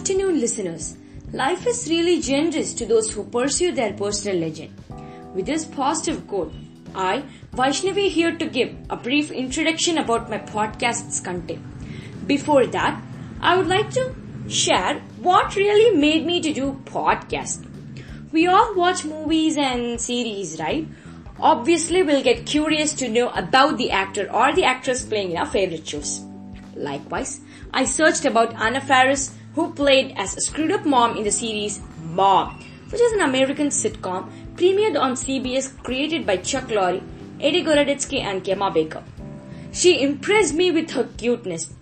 afternoon, listeners. Life is really generous to those who pursue their personal legend. With this positive quote, I, Vaishnavi, here to give a brief introduction about my podcast's content. Before that, I would like to share what really made me to do podcast. We all watch movies and series, right? Obviously, we'll get curious to know about the actor or the actress playing in our favorite shows. Likewise, I searched about Anna Faris, who played as a screwed up mom in the series Mom, which is an American sitcom premiered on CBS created by Chuck Lorre, Eddie Gorodetsky and Gemma Baker. She impressed me with her cuteness.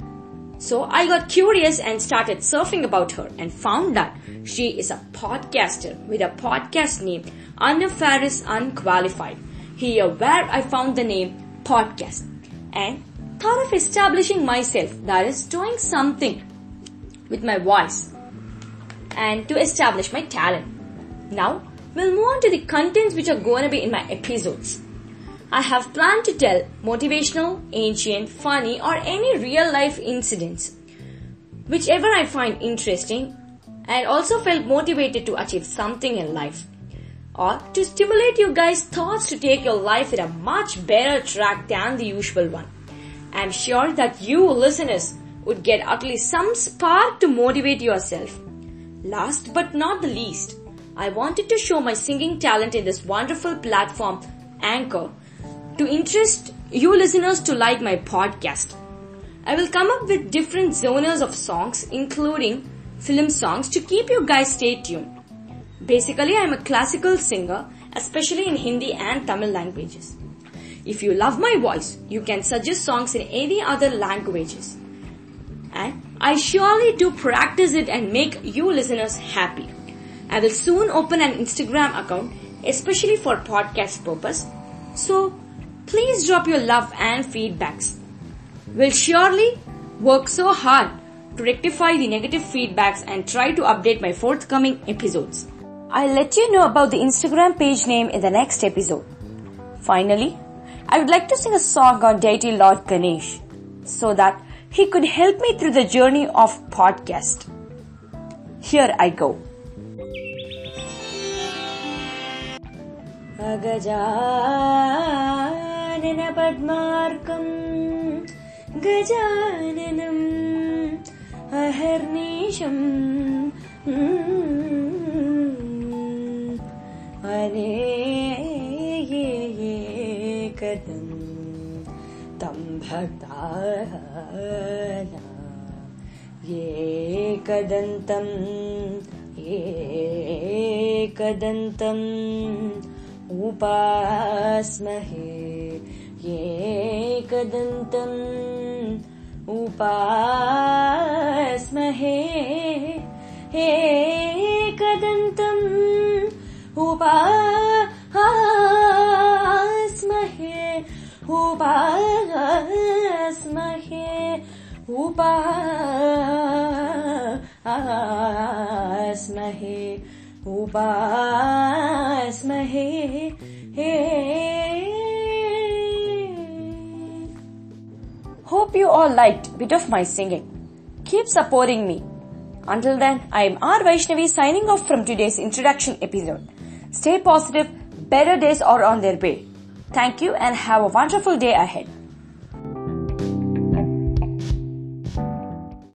So I got curious and started surfing about her and found that she is a podcaster with a podcast name Anna Faris Unqualified. Here where I found the name podcast and thought of establishing myself that is doing something with my voice and to establish my talent. Now we'll move on to the contents which are going to be in my episodes. I have planned to tell motivational, ancient, funny or any real life incidents whichever I find interesting and also felt motivated to achieve something in life or to stimulate you guys thoughts to take your life in a much better track than the usual one. I'm sure that you listeners would get at least some spark to motivate yourself. Last but not the least, I wanted to show my singing talent in this wonderful platform, Anchor, to interest you listeners to like my podcast. I will come up with different genres of songs, including film songs, to keep you guys stay tuned. Basically, I am a classical singer, especially in Hindi and Tamil languages. If you love my voice, you can suggest songs in any other languages. And I surely do practice it and make you listeners happy. I will soon open an Instagram account, especially for podcast purpose. So please drop your love and feedbacks. We'll surely work so hard to rectify the negative feedbacks and try to update my forthcoming episodes. I'll let you know about the Instagram page name in the next episode. Finally, I would like to sing a song on deity Lord Ganesh so that he could help me through the journey of podcast. Here I go. அகஜானன பத்மார்க்கம் கஜானனம் அஹர்நீஷம் அனேயே கதம் भक्ताः एकदन्तम् एकदन्तम् उपास्महे। एकदन्तम् उपास्महे। एकदन्तम् उपास्महे उपास्महे Hope you all liked bit of my singing. Keep supporting me. Until then, I am R. Vaishnavi signing off from today's introduction episode. Stay positive, better days are on their way. Thank you and have a wonderful day ahead.